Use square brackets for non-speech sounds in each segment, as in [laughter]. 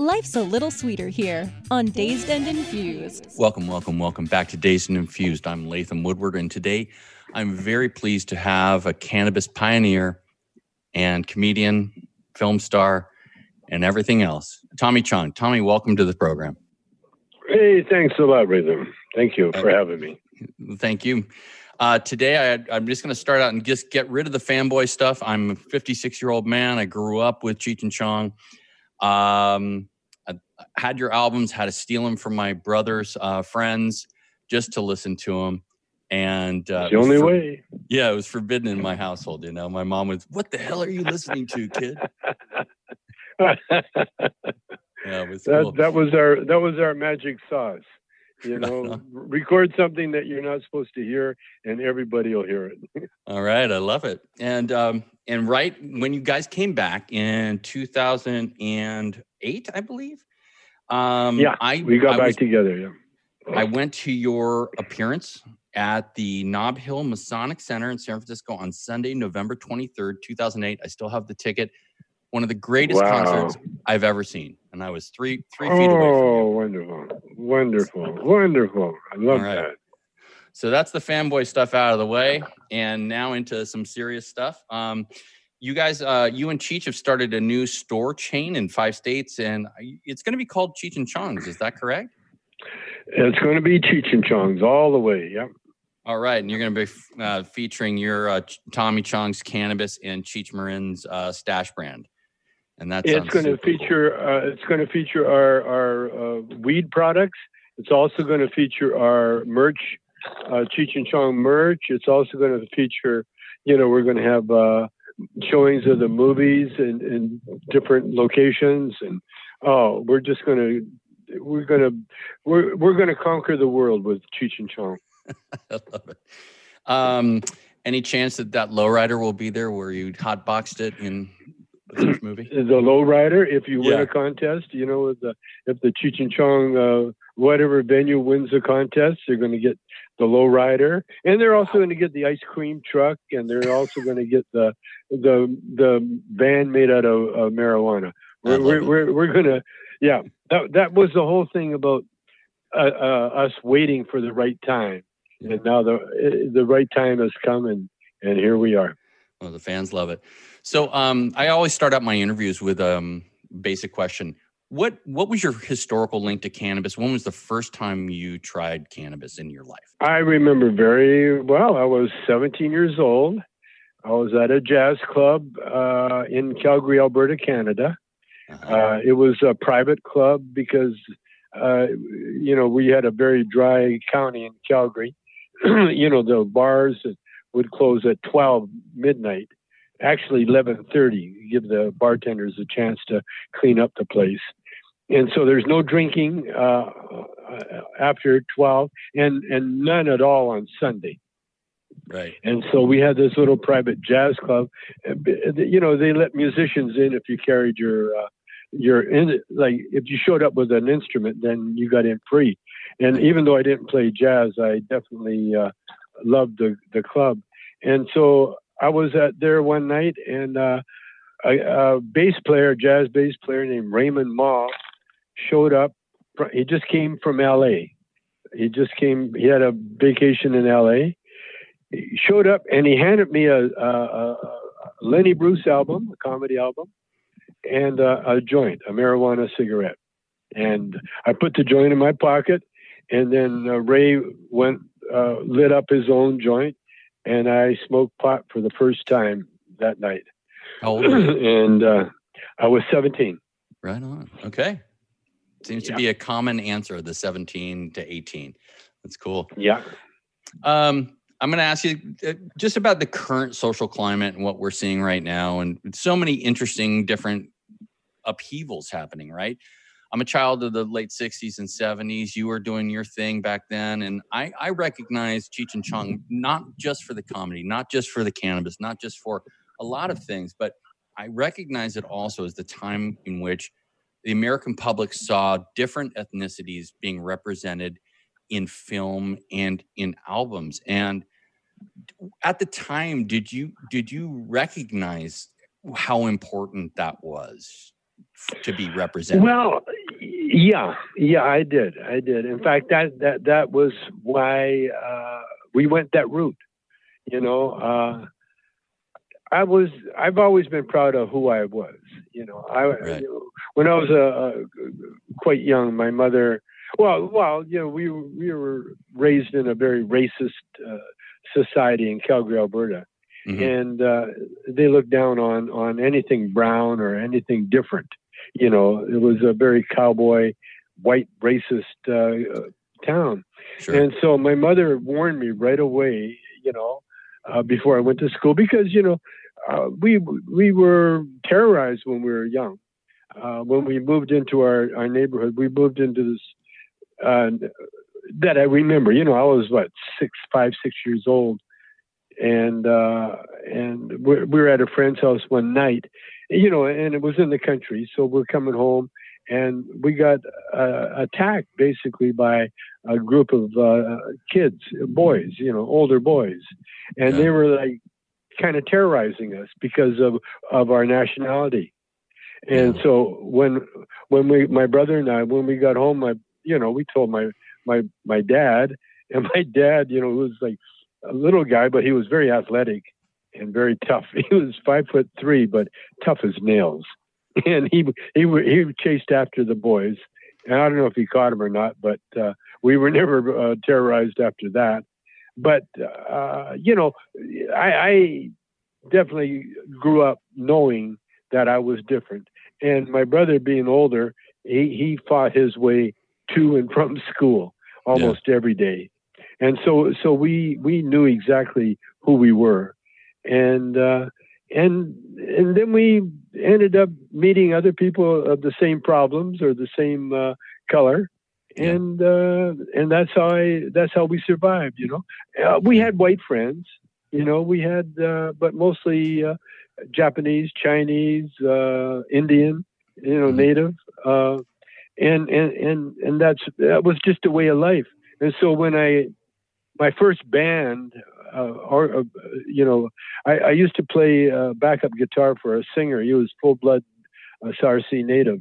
Life's a little sweeter here on Dazed and Infused. Welcome, welcome, welcome back to Dazed and Infused. I'm Latham Woodward, and today I'm very pleased to have a cannabis pioneer and comedian, film star, and everything else, Tommy Chong. Tommy, welcome to the program. Hey, thanks a lot, Latham. Thank you for having me. Thank you. Uh, today, I, am just going to start out and just get rid of the fanboy stuff. I'm a 56 year old man. I grew up with Cheech and Chong. Um, I had your albums, had to steal them from my brother's uh, friends just to listen to them. And uh, the only for, way. Yeah, it was forbidden in my household. You know, my mom was, "What the hell are you listening to, kid?" yeah, was that, cool. that was our that was our magic sauce. You [laughs] know, record something that you're not supposed to hear, and everybody will hear it. [laughs] All right, I love it. And um, and right when you guys came back in 2008, I believe. Um, yeah, I we got I back was, together. Yeah, I went to your appearance at the Nob Hill Masonic Center in San Francisco on Sunday, November 23rd, 2008. I still have the ticket. One of the greatest wow. concerts I've ever seen, and I was three three feet away. Oh, wonderful, wonderful, wonderful! I love right. that. So that's the fanboy stuff out of the way, and now into some serious stuff. Um, you guys, uh, you and Cheech have started a new store chain in five states, and it's going to be called Cheech and Chong's. Is that correct? It's going to be Cheech and Chong's all the way. Yep. All right, and you're going to be uh, featuring your uh, Tommy Chong's cannabis and Cheech Marin's uh, stash brand, and that's it's going to feature. Cool. Uh, it's going to feature our our uh, weed products. It's also going to feature our merch uh, Cheech and Chong merch. It's also going to feature, you know, we're going to have uh, showings of the movies in, in different locations, and oh, we're just going to we're going to we're we're going to conquer the world with Cheech and Chong. [laughs] I love it. Um, any chance that that lowrider will be there where you hotboxed it in this [clears throat] movie? The lowrider, if you win yeah. a contest, you know, the, if the Cheech and Chong uh, whatever venue wins the contest, they're going to get the lowrider, and they're also going to get the ice cream truck, and they're also going to get the the the van made out of uh, marijuana. We're we're, we're, we're gonna yeah. That that was the whole thing about uh, uh, us waiting for the right time, and now the the right time has come, and and here we are. Well, the fans love it. So um, I always start out my interviews with um basic question what what was your historical link to cannabis? When was the first time you tried cannabis in your life? I remember very well. I was 17 years old. I was at a jazz club uh, in Calgary, Alberta, Canada. Uh-huh. Uh, it was a private club because uh, you know we had a very dry county in Calgary. [clears throat] you know the bars would close at 12 midnight actually 11:30 give the bartenders a chance to clean up the place and so there's no drinking uh, after 12 and and none at all on sunday. Right. And so we had this little private jazz club you know they let musicians in if you carried your uh, your in like if you showed up with an instrument then you got in free. And even though i didn't play jazz i definitely uh, loved the the club. And so i was at there one night and uh, a, a bass player jazz bass player named raymond ma showed up. He just came from L.A. He just came. He had a vacation in L.A. He showed up and he handed me a, a, a Lenny Bruce album, a comedy album, and a, a joint, a marijuana cigarette. And I put the joint in my pocket, and then uh, Ray went uh, lit up his own joint, and I smoked pot for the first time that night. How old? [clears throat] and uh, I was 17. Right on. Okay. Seems to be a common answer, the 17 to 18. That's cool. Yeah. Um, I'm going to ask you uh, just about the current social climate and what we're seeing right now, and so many interesting different upheavals happening. Right. I'm a child of the late 60s and 70s. You were doing your thing back then. And I, I recognize Cheech and Chong not just for the comedy, not just for the cannabis, not just for a lot of things, but I recognize it also as the time in which the American public saw different ethnicities being represented in film and in albums. And at the time, did you did you recognize how important that was to be represented? Well, yeah, yeah, I did. I did. In fact, that that that was why uh, we went that route. You know, uh, I was. I've always been proud of who I was. You know, I right. When I was a, quite young, my mother. Well, well, you know, we we were raised in a very racist uh, society in Calgary, Alberta, mm-hmm. and uh, they looked down on on anything brown or anything different. You know, it was a very cowboy, white, racist uh, town, sure. and so my mother warned me right away. You know, uh, before I went to school because you know uh, we we were terrorized when we were young. Uh, when we moved into our, our neighborhood, we moved into this uh, that I remember. You know, I was what six, five, six years old, and uh, and we were at a friend's house one night, you know, and it was in the country, so we're coming home, and we got uh, attacked basically by a group of uh, kids, boys, you know, older boys, and they were like kind of terrorizing us because of of our nationality. And so when when we my brother and I when we got home, my you know we told my my my dad, [laughs] and my dad, you know, was like a little guy, but he was very athletic and very tough. [laughs] He was five foot three, but tough as nails. [laughs] And he he he chased after the boys, and I don't know if he caught him or not, but uh, we were never uh, terrorized after that. But uh, you know, I, I definitely grew up knowing that I was different. And my brother, being older, he, he fought his way to and from school almost yeah. every day. And so, so we, we knew exactly who we were. And, uh, and, and then we ended up meeting other people of the same problems or the same uh, color. Yeah. And, uh, and that's how I, that's how we survived, you know, uh, we had white friends, you know, we had, uh, but mostly uh, Japanese, Chinese, uh, Indian, you know, mm-hmm. Native, uh, and and and and that's that was just a way of life. And so when I, my first band, uh, or uh, you know, I, I, used to play uh, backup guitar for a singer. He was full blood uh, Sarcee native,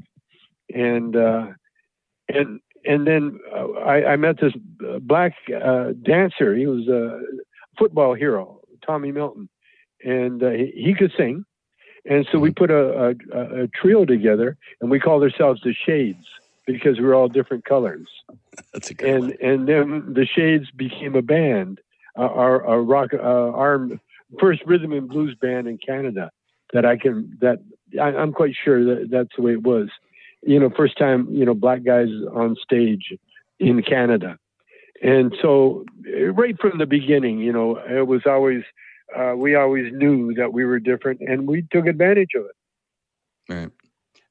and and and then I, I, met this black dancer. He was a football hero, Tommy Milton and uh, he, he, could sing. And so we mm-hmm. put a, a, a, trio together, and we called ourselves the Shades because we were all different colors. [laughs] That's a good and one. and then the Shades became a band, uh, our, our rock, uh, our first rhythm and blues band in Canada. That I can that I, I'm quite sure that that's the way it was. You know, first time you know black guys on stage in Canada, and so right from the beginning, you know, it was always uh, we always knew that we were different and we took advantage of it. Right.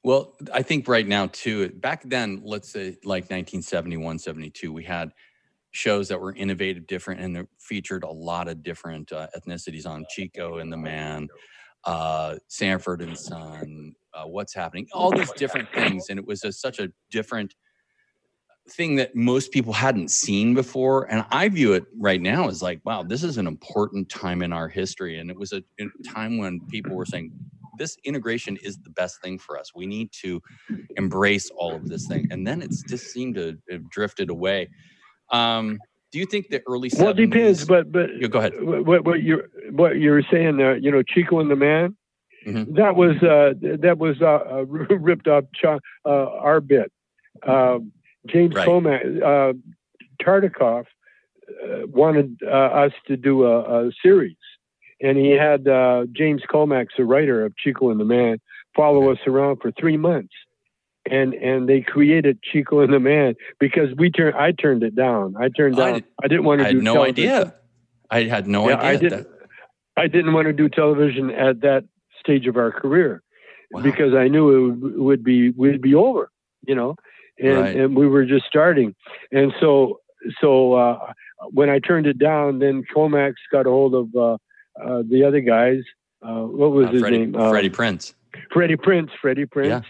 Well, I think right now too, back then, let's say like 1971, 72, we had shows that were innovative, different, and featured a lot of different uh, ethnicities on Chico and the Man, uh, Sanford and Son, uh, What's Happening, all these different things. And it was a, such a different thing that most people hadn't seen before. And I view it right now as like, wow, this is an important time in our history. And it was a, a time when people were saying, this integration is the best thing for us. We need to embrace all of this thing. And then it's just seemed to have drifted away. Um, do you think the early 70s, well, it depends, but but yeah, go ahead. What, what you what you were saying there, you know, Chico and the Man, mm-hmm. that was uh, that was uh, [laughs] ripped off uh, our bit. Um, James right. Uh, Tartikoff uh, wanted uh, us to do a, a, series, and he had uh, James Komack, the writer of Chico and the Man, follow us around for three months, and and they created Chico and the Man because we turned. I turned it down. I turned down. I, did, I didn't want to. I had no television. idea. I had no yeah, idea. I didn't. That... I didn't want to do television at that stage of our career wow. because I knew it would, would be would be over you know, and, Right. and we were just starting. And so, so uh, when I turned it down, then Komack got a hold of uh, uh, the other guys. Uh, what was Uh, his Freddie, name? Um, Freddie Prinze. Freddie Prinze. Freddie Prinze.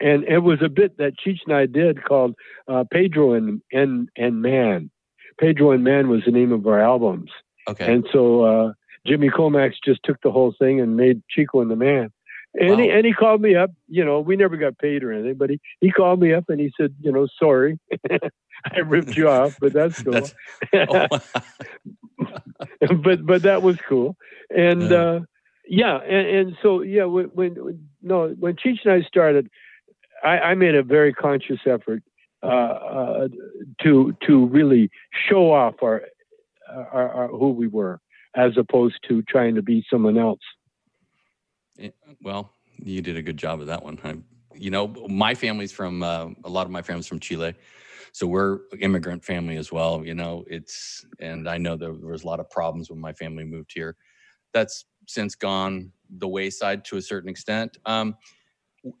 And it was a bit that Cheech and I did called uh, Pedro and, and and Man. Pedro and Man was the name of our albums. Okay. And so uh, Jimmy Komack just took the whole thing and made Chico and the Man. And, he, and he called me up. You know, we never got paid or anything, but he, he called me up and he said, you know, sorry, [laughs] I ripped you off, but that's [laughs] cool. That's- oh, [laughs] but but that was cool. And Yeah. uh, yeah, and, and so yeah, when, when when- no when Cheech and I started, I, I made a very conscious effort uh, uh, to to really show off our, our, our who we were, as opposed to trying to be someone else. Well, you did a good job of that one. I, you know, my family's from uh, a lot of my family's from Chile, so we're immigrant family as well. You know, it's and I know there was a lot of problems when my family moved here. That's since gone the wayside to a certain extent. Um,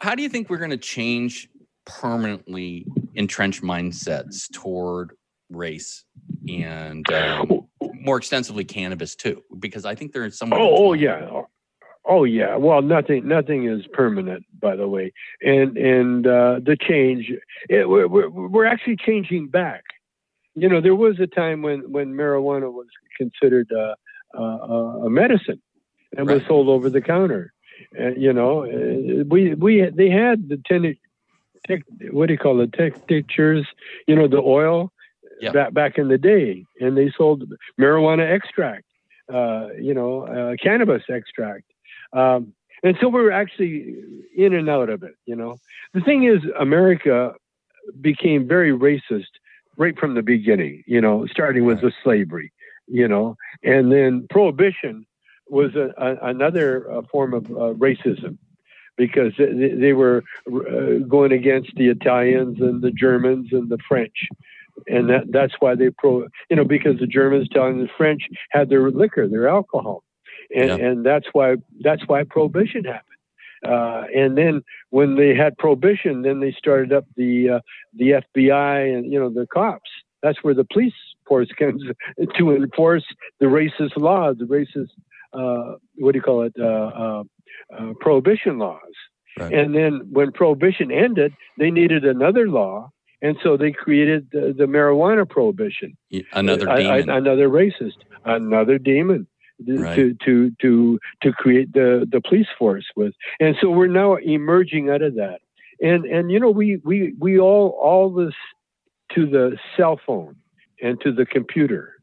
how do you think we're going to change permanently entrenched mindsets toward race and um, more extensively cannabis too? Because I think there is some. Oh, oh yeah. Oh yeah. Well, nothing nothing is permanent, by the way. And and uh, the change, it, we're, we're actually changing back. You know, there was a time when when marijuana was considered uh, uh, a medicine and was sold over the counter. And you know, uh, we we they had the ten, tech, what do you call it, tinctures? You know, the oil Yeah. back back in the day, and they sold marijuana extract. Uh, you know, uh, cannabis extract. Um, and so we're actually in and out of it. You know, the thing is, America became very racist right from the beginning. You know, starting with the slavery. You know, and then prohibition was a, a, another uh, form of uh, racism because they, they were uh, going against the Italians and the Germans and the French. And that, that's why they pro, you know, because the Germans, Italians, and French had their liquor, their alcohol, and Yeah. and that's why that's why prohibition happened. Uh, and then when they had prohibition, then they started up the uh, the FBI and you know the cops. That's where the police force [laughs] comes to enforce the racist laws, the racist uh, what do you call it, uh, uh, uh, prohibition laws. Right. And then when prohibition ended, they needed another law, and so they created the, the marijuana prohibition. Another I- I- demon. another racist, another demon. Right. To to to to create the the police force with, and so we're now emerging out of that, and and you know we we we all all this to the cell phone and to the computer,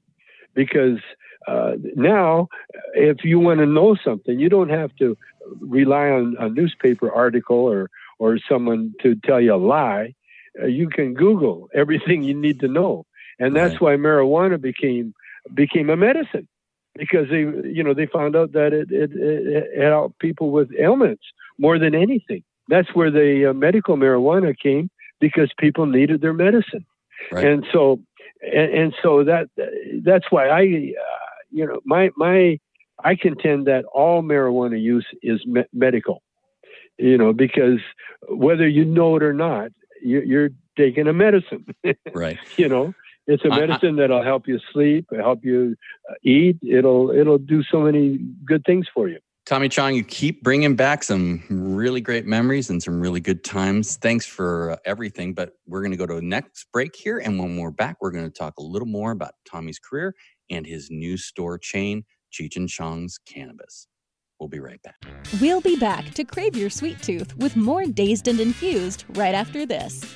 because uh, now if you want to know something, you don't have to rely on a newspaper article or or someone to tell you a lie. Uh, you can Google everything you need to know, and that's Right. why marijuana became became a medicine because they you know they found out that it it, it, helped people with ailments more than anything. That's where the uh, medical marijuana came because people needed their medicine, Right. and so and, and so that that's why I uh, you know my my I contend that all marijuana use is me- medical, you know, because whether you know it or not, you, you're taking a medicine. [laughs] right. you know, it's a medicine that'll help you sleep, help you uh, eat. It'll it'll do so many good things for you. Tommy Chong, you keep bringing back some really great memories and some really good times. Thanks for uh, everything. But we're going to go to the next break here. And when we're back, we're going to talk a little more about Tommy's career and his new store chain, Cheech and Chong's Cannabis. We'll be right back. We'll be back to crave your sweet tooth with more Dazed and Infused right after this.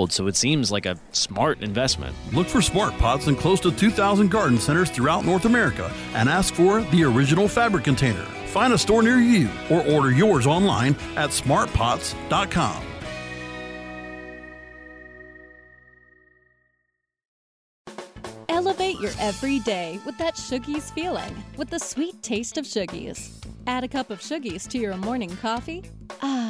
Old, so it seems like a smart investment. Look for smart pots in close to 2,000 garden centers throughout North America and ask for the original fabric container. Find a store near you or order yours online at smartpots.com. Elevate your everyday with that Shoogies feeling with the sweet taste of Shoogies. Add a cup of Shoogies to your morning coffee. Ah,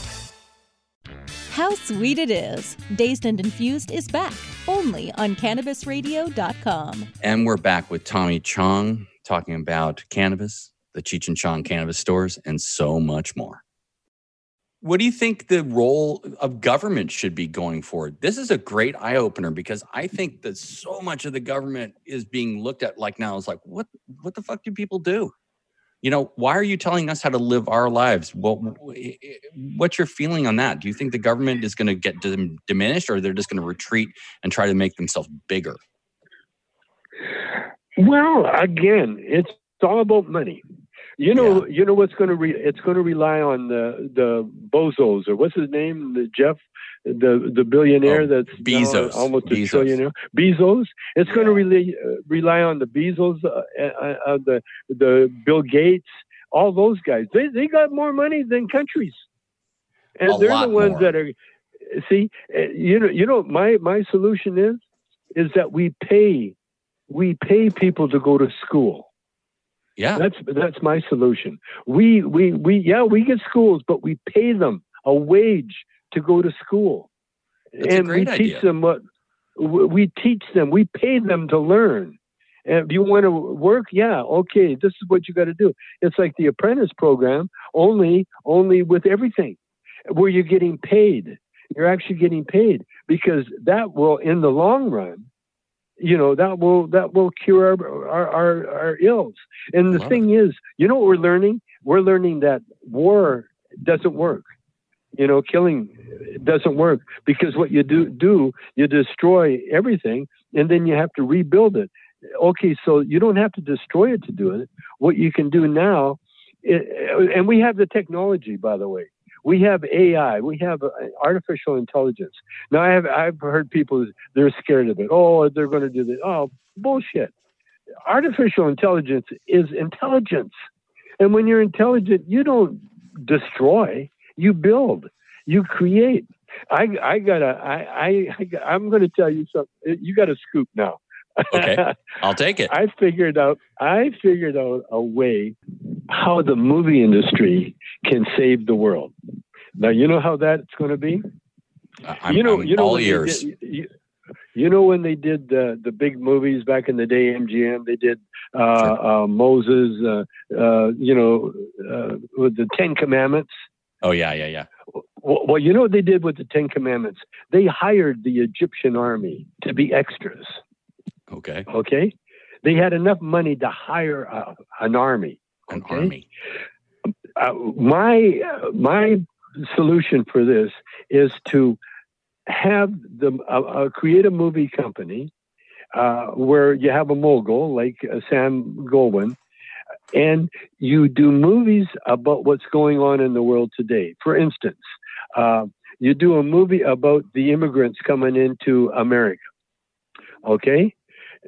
How sweet it is! Dazed and Infused is back only on CannabisRadio.com. And we're back with Tommy Chong talking about cannabis, the Cheech and Chong cannabis stores, and so much more. What do you think the role of government should be going forward? This is a great eye opener because I think that so much of the government is being looked at like now is like, what what the fuck do people do? You know, why are you telling us how to live our lives? Well, what's your feeling on that? Do you think the government is going to get diminished or they're just going to retreat and try to make themselves bigger? Well, again, it's all about money. You know, yeah. you know what's going to re- it's going to rely on the the bozos or what's his name, the Jeff, the the billionaire oh, that's Bezos, almost Bezos. a trillionaire. Bezos. It's yeah. going to rely uh, rely on the Bezos, uh, uh, uh, the the Bill Gates, all those guys. They they got more money than countries, and a they're the ones more. that are. See, uh, you know, you know, my my solution is is that we pay we pay people to go to school. Yeah. That's that's my solution. We we we yeah, we get schools, but we pay them a wage to go to school. That's and we teach idea. them what we teach them, we pay them to learn. And if you want to work, yeah, okay, this is what you got to do. It's like the apprentice program, only only with everything, where you're getting paid. You're actually getting paid because that will, in the long run, you know that will that will cure our our, our, our ills. And the Love thing is, you know what we're learning? We're learning that war doesn't work. You know, killing doesn't work because what you do do you destroy everything, and then you have to rebuild it. Okay, so you don't have to destroy it to do it. What you can do now, and we have the technology, by the way we have AI, we have uh, artificial intelligence. Now, I have I've heard people they're scared of it. Oh, they're going to do this. Oh, bullshit. Artificial intelligence is intelligence, and when you're intelligent, you don't destroy, you build, you create. I I gotta I I, I am going to tell you something. You got a scoop now. Okay, [laughs] I'll take it. I figured out I figured out a way how the movie industry can save the world. Now you know how that's going to be. I'm, you know, I'm you know all ears. did- you, you know when they did the the big movies back in the day, MGM. They did uh, uh, Moses. Uh, uh, you know, uh, with the Ten Commandments. Oh yeah, yeah, yeah. Well, well, you know what they did with the Ten Commandments? They hired the Egyptian army to be extras. Okay, Okay, they had enough money to hire a, an army. an Okay. army. uh, my uh, my solution for this is to have the uh, create a movie company uh, where you have a mogul like uh, Sam Goldwyn, and you do movies about what's going on in the world today. For instance, uh, you do a movie about the immigrants coming into America. Okay,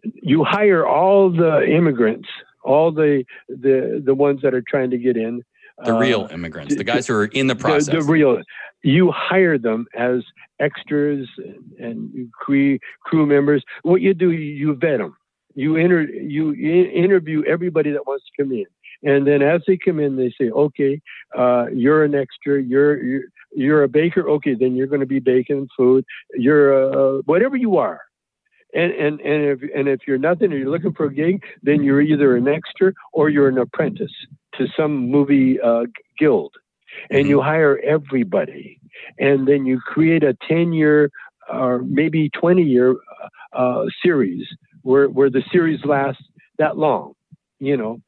you hire all the immigrants, all the the the ones that are trying to get in. The uh, real immigrants, the guys who are in the the, process. the real you hire them as extras and, and crew crew members what you do you vet them you inter you interview everybody that wants to come in. And then as they come in they say okay uh, you're an extra you're, you're you're a baker. Okay then you're going to be baking food. You're uh, whatever you are. And and and if and if you're nothing or you're looking for a gig then you're either an extra or you're an apprentice to some movie uh, guild. And Mhm. you hire everybody. And then you create a 10 year or maybe 20 year uh, series where where the series lasts that long, you know.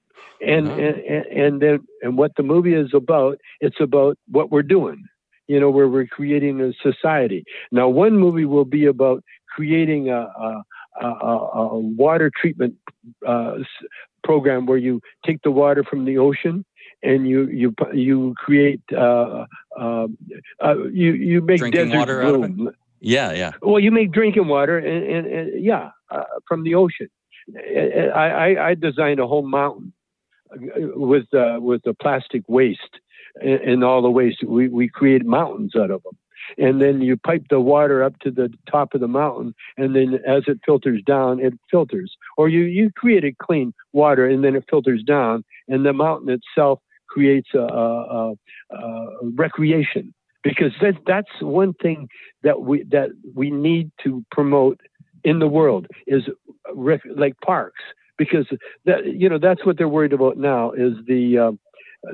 And, Uh-huh. and and and then and what the movie is about, it's about what we're doing. You know, where we're creating a society. Now, one movie will be about creating a, a, a, a water treatment uh, program where you take the water from the ocean and you you you create uh, uh, uh, you you make Drinking deserts water out of it? bloom. Yeah, yeah. Well, you make drinking water, and, and, and yeah, uh, from the ocean. I, I, I designed a whole mountain uh, with uh, with the plastic waste and, and all the waste. We we create mountains out of them, and then you pipe the water up to the top of the mountain, and then as it filters down, it filters. Or you you create a clean water, and then it filters down, and the mountain itself creates a, a, a, a recreation because that, that's one thing that we that we need to promote in the world is rec- like parks. Because that you know that's what they're worried about now is the uh,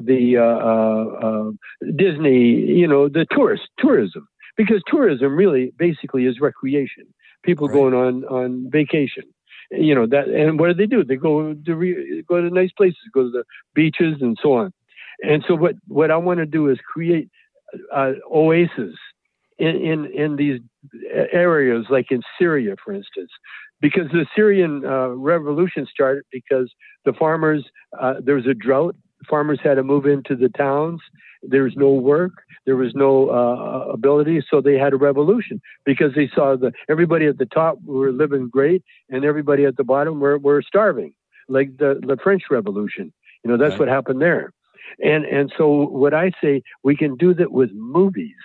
the uh, uh, uh, Disney you know the tourist tourism. Because tourism really basically is recreation. People Right. going on on vacation. You know that and what do they do? They go to re- go to nice places go to the beaches and so on. And so what what I want to do is create uh, oasis in, in in these areas, like in Syria, for instance, because the Syrian uh, revolution started because the farmers uh, there was a drought. Farmers had to move into the towns. There was no work. There was no uh, ability, so they had a revolution because they saw that everybody at the top were living great, and everybody at the bottom were, were starving, like the the French Revolution. You know that's Right. what happened there. And and so what I say we can do that with movies,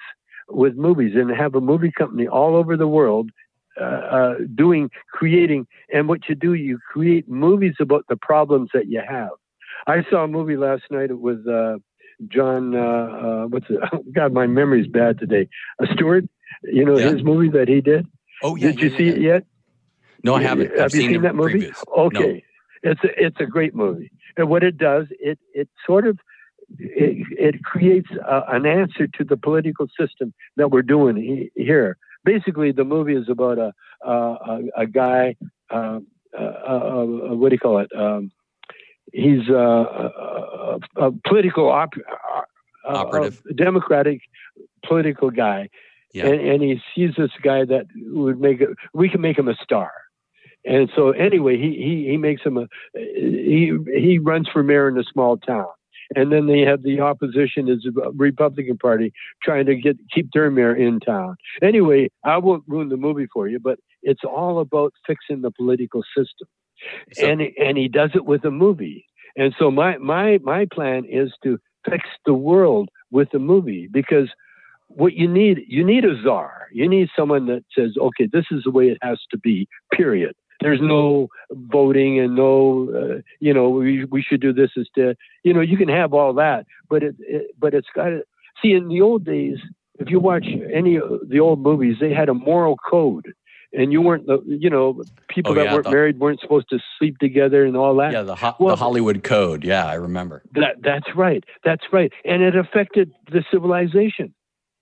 with movies, and have a movie company all over the world uh, uh, doing creating. And what you do, you create movies about the problems that you have. I saw a movie last night with uh, Jon. Uh, uh, what's it? [laughs] God, my memory's bad today. Uh, Stewart. You know Yeah. his movie that he did. Oh, yeah. did you yeah, see yeah. it yet? No, I haven't. Have I've you seen, seen that movie? previews. Okay, it's a, it's a great movie, and what it does, it it sort of it, it creates a, an answer to the political system that we're doing he, here. Basically, the movie is about a a, a, a guy. Uh, uh, uh, uh, what do you call it? Um, he's uh, a, political op- Operative. Democratic political guy, Yeah. and, and he sees this guy that would make it. We can make him a star. And so anyway, he, he, he makes him a he he runs for mayor in a small town, and then they have the opposition is the Republican Party trying to get keep their mayor in town. Anyway, I won't ruin the movie for you, but it's all about fixing the political system, So- and and he does it with a movie. And so my my my plan is to fix the world with a movie because what you need you need a czar you need someone that says okay this is the way it has to be period there's no voting and no uh, you know we, we should do this instead you know you can have all that but it, it but it's got to see in the old days if you watch any of the old movies they had a moral code and you weren't the you know people Oh, that yeah, weren't the- married weren't supposed to sleep together and all that Yeah, the, ho- Well- the Hollywood Code. Yeah, I remember. that that's right. That's right. And it affected the civilization,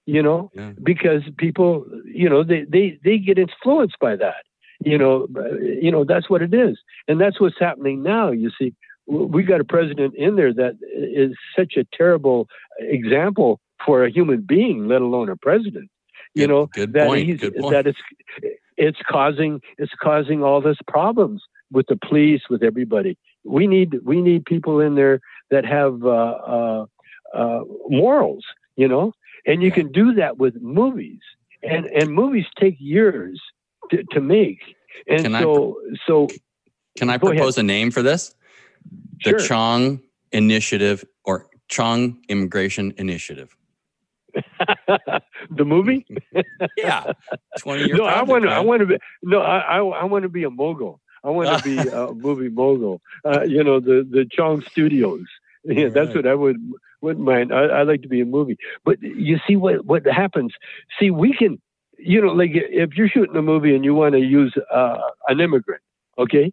you know, Yeah. because people, you know, they, they, they get influenced by that. You know, you know, that's what it is. And that's what's happening now. You see, we got a president in there that is such a terrible example for a human being, let alone a president. You Good- know, good that point, he's that it's it's causing it's causing all this problems with the police, with everybody. We need we need people in there that have uh, uh, uh, morals, you know, and you can do that with movies, and and movies take years to, to make, and Can I so so Can I Go ahead. propose a name for this? The sure. Chong Initiative or Chong Immigration Initiative. [laughs] the movie. [laughs] Yeah, it's one of your. no, I want to. I want to be. No, I I, I want to be a mogul. I want to be [laughs] a movie mogul. Uh, you know, the the Chong Studios. Yeah, that's what I would wouldn't mind. I, I like to be a movie. But you see what what happens. See, we can. You know, like if you're shooting a movie and you want to use uh, an immigrant, okay.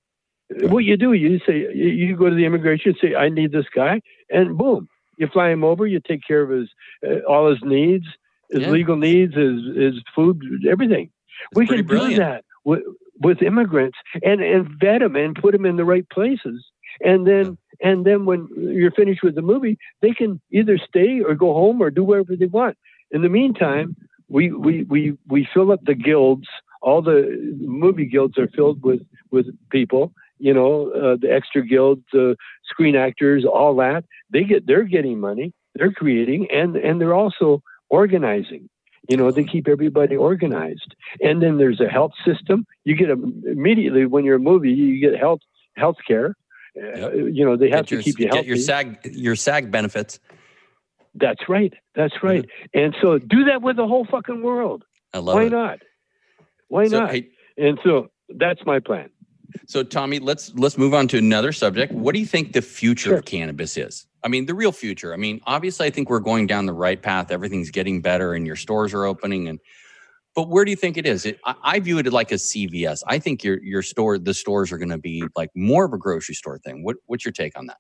What you do, you say you go to the immigration, say I need this guy, and boom, you fly him over. You take care of his uh, all his needs, his Yeah. legal needs, his his food, everything It's we can do that with, with immigrants and and vet them and put them in the right places. And then and then when you're finished with the movie, they can either stay or go home or do whatever they want. In the meantime, we we we we fill up the guilds. All the movie guilds are filled with with people. You know, uh, the extra guilds, uh, screen actors, all that. They get they're getting money. They're creating and and they're also organizing. You know, they keep everybody organized. And then there's a health system. You get a, immediately when you're a movie, you get health health care. Uh, you know, they have to your, keep you healthy. get your SAG your SAG benefits. That's right. That's right. And so do that with the whole fucking world. I love it. Why it. not? Why So, not? hey, and so that's my plan. So Tommy, let's let's move on to another subject. What do you think the future Sure. of cannabis is? I mean, the real future. I mean, obviously I think we're going down the right path. Everything's getting better and your stores are opening and but where do you think it is? It, I, I view it like a CVS. I think your your store the stores are going to be like more of a grocery store thing. What what's your take on that?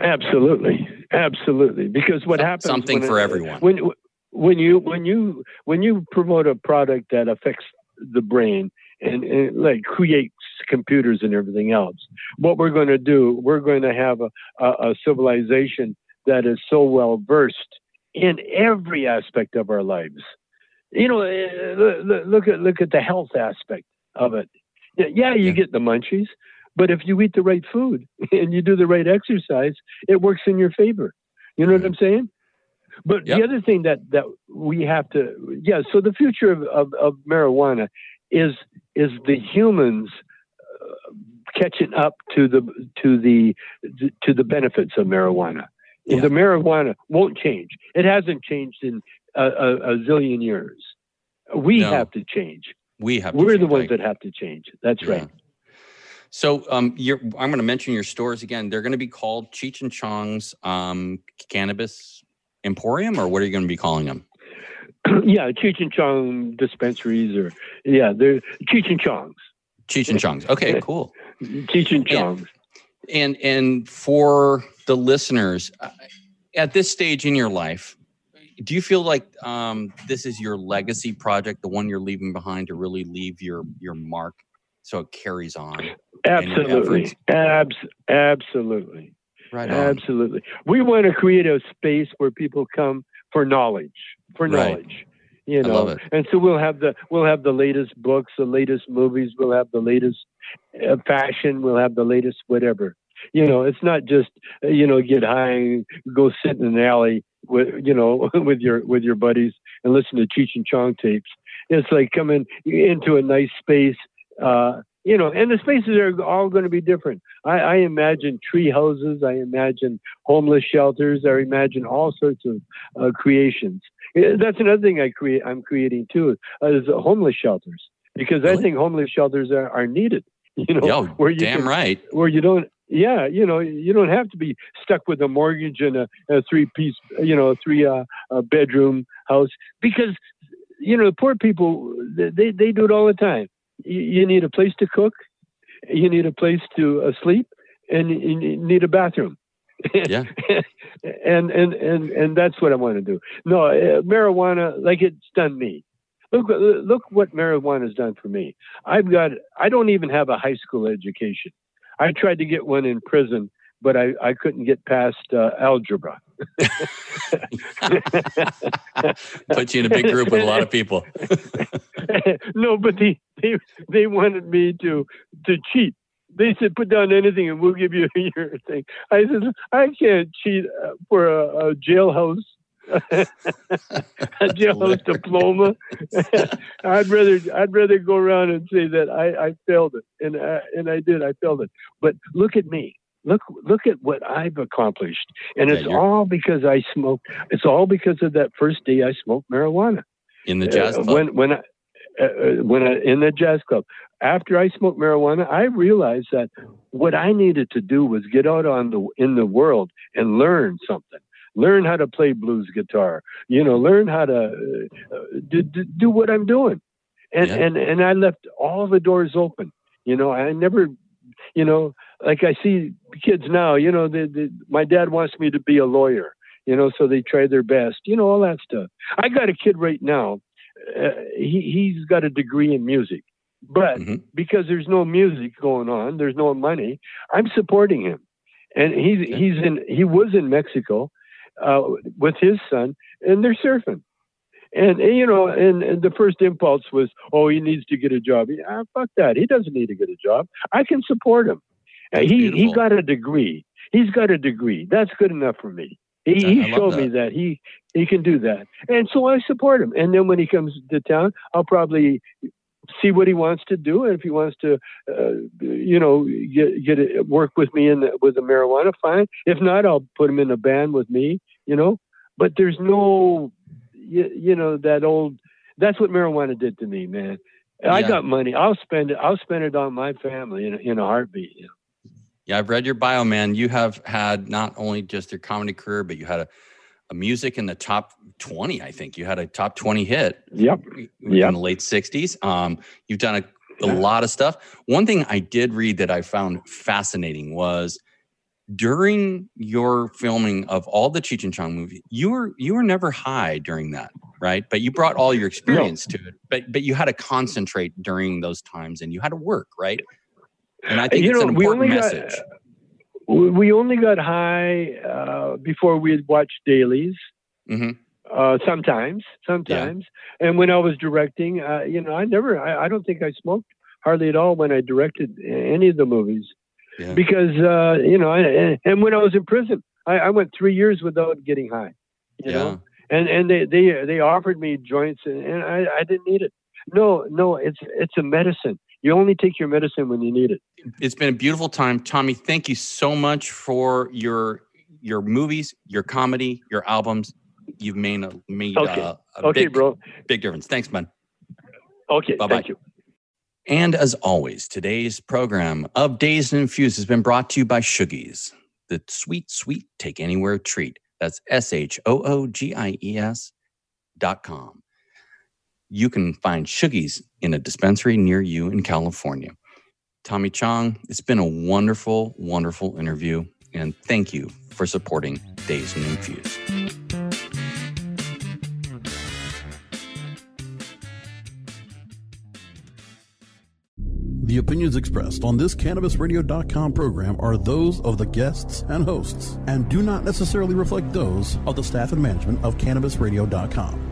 Absolutely, absolutely. Because what Some- happens something for it- everyone. When when you when you when you promote a product that affects the brain and, and like creates computers and everything else, what we're going to do, we're going to have a, a, a civilization that is so well versed in every aspect of our lives. You know, eh, look- at look at the health aspect of it. Yeah, yeah, you Yeah. get the munchies, but if you eat the right food [laughs] and you do the right exercise, it works in your favor. You know what I'm saying? But Yep. the other thing that that we have to, yeah. So the future of, of, of marijuana is is the humans uh, catching up to the to the to the benefits of marijuana. Yeah. The marijuana won't change. It hasn't changed in a, a, a zillion years. We No. have to change. We have. We're the ones like- that have to change. That's Yeah. right. So um, you're, I'm going to mention your stores again. They're going to be called Cheech and Chong's um, Cannabis Emporium, or what are you going to be calling them? [clears throat] yeah, Cheech and Chong dispensaries, or yeah, they're Cheech and Chong's. Cheech and Chong's. Okay, [laughs] cool. Cheech and Chong's. And and for the listeners, uh, at this stage in your life, do you feel like um, this is your legacy project, the one you're leaving behind to really leave your your mark, so it carries on? Absolutely. Abs- absolutely. Right on. Absolutely. We want to create a space where people come for knowledge, for Right. knowledge. You I know, love it. and so we'll have the we'll have the latest books, the latest movies, we'll have the latest uh, fashion, we'll have the latest whatever. You know, it's not just uh, you know get high and go sit in an alley with you know [laughs] with your with your buddies and listen to Cheech and Chong tapes. It's like coming into a nice space. Uh, you know, and the spaces are all going to be different. I, I imagine tree houses. I imagine homeless shelters. I imagine all sorts of uh, creations. Eh, That's another thing I create. I'm creating too is homeless shelters because I think homeless shelters are, are needed. [laughs] You know, Yo, where you damn can- right. where you don't. Yeah, you know, you don't have to be stuck with a mortgage and a, a three-piece, you know, three uh, bedroom house because you know the poor people they they, do it all the time. You, need a place to cook, you need a place to uh, sleep, and you you need a bathroom. Yeah. [laughs] and and and and that's what I want to do. No, uh, marijuana, like it's done me. Look, look what marijuana has done for me. I've got. I don't even have a high school education. I tried to get one in prison, but I, I couldn't get past uh, algebra. [laughs] Put you in a big group with a lot of people. [laughs] no, but they, they they wanted me to to cheat. They said, "Put down anything, and we'll give you [laughs] your thing." I said, "I can't cheat uh, for a, a jailhouse." A [laughs] jailhouse diploma. [laughs] I'd rather I'd rather go around and say that I, I failed it, and I, and I did. I failed it. But look at me. Look look at what I've accomplished, and Yeah, it's you're- all because I smoked. It's all because of that first day I smoked marijuana. in the jazz Uh, when when I, uh, uh, when I in the jazz club after I smoked marijuana, I realized that what I needed to do was get out on the in the world and learn something. Learn how to play blues guitar. You know, learn how to uh, do, do, what I'm doing. And Yeah. and and I left all the doors open. You know, I never, you know, like I see kids now. You know, they, they, my dad wants me to be a lawyer. You know, so they try their best. You know, all that stuff. I got a kid right now. Uh, he he's got a degree in music. But hmm because there's no music going on, there's no money. I'm supporting him, and he's he's in he was in Mexico uh, with his son, and they're surfing. And, and, you know, and, and the first impulse was, oh, he needs to get a job. Ah, fuck that. He doesn't need to get a job. I can support him. Uh, That's he he got a degree. He's got a degree. That's good enough for me. He, he showed me that he he can do that, and so I support him. And then when he comes to town, I'll probably see what he wants to do, and if he wants to, uh, you know, get get it, work with me in the, with the marijuana, fine. If not, I'll put him in a band with me. You know, but there's no, you, you know, that old. That's what marijuana did to me, man. I got money. I'll spend it. I'll spend it on my family in a, in a heartbeat. You know? Yeah, I've read your bio, man. You have had not only just your comedy career, but you had a music in the top 20, I think. You had a top 20 hit Yep. in Yep. the late 60s. Um, you've done a, a Yeah. lot of stuff. One thing I did read that I found fascinating was during your filming of all the Cheech and Chong movies, you were you were never high during that, right? But you brought all your experience to it. But but you had to concentrate during those times and you had to work, right? And I think You it's know, an important only got- message. We we only got high uh, before we had watched dailies. hmm Uh, sometimes, sometimes, and when I was directing, uh, you know, I never, I, I don't think I smoked hardly at all when I directed any of the movies Yeah. because, uh, you know, and, and when I was in prison, I, I went three years without getting high. You yeah. know, and and they they they offered me joints, and, and I, I didn't need it. No, no, it's it's a medicine. You only take your medicine when you need it. It's been a beautiful time. Tommy, thank you so much for your your movies, your comedy, your albums. You've made a made Okay. uh, a Okay, big, bro. big difference. Thanks, man. Okay, Bye-bye. thank you. And as always, today's program of Dazed and Infused has been brought to you by Shoogies, the sweet, sweet take anywhere treat. That's S H O O G I E S dot com. You can find Shoogies in a dispensary near you in California. Tommy Chong, it's been a wonderful, wonderful interview. And thank you for supporting Dazed and Infused. The opinions expressed on this CannabisRadio.com program are those of the guests and hosts and do not necessarily reflect those of the staff and management of CannabisRadio.com.